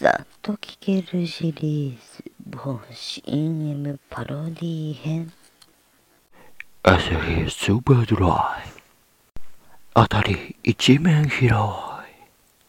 さっと聴けるシリーズ。本 CM パロディ編。朝日スーパードライあたり一面広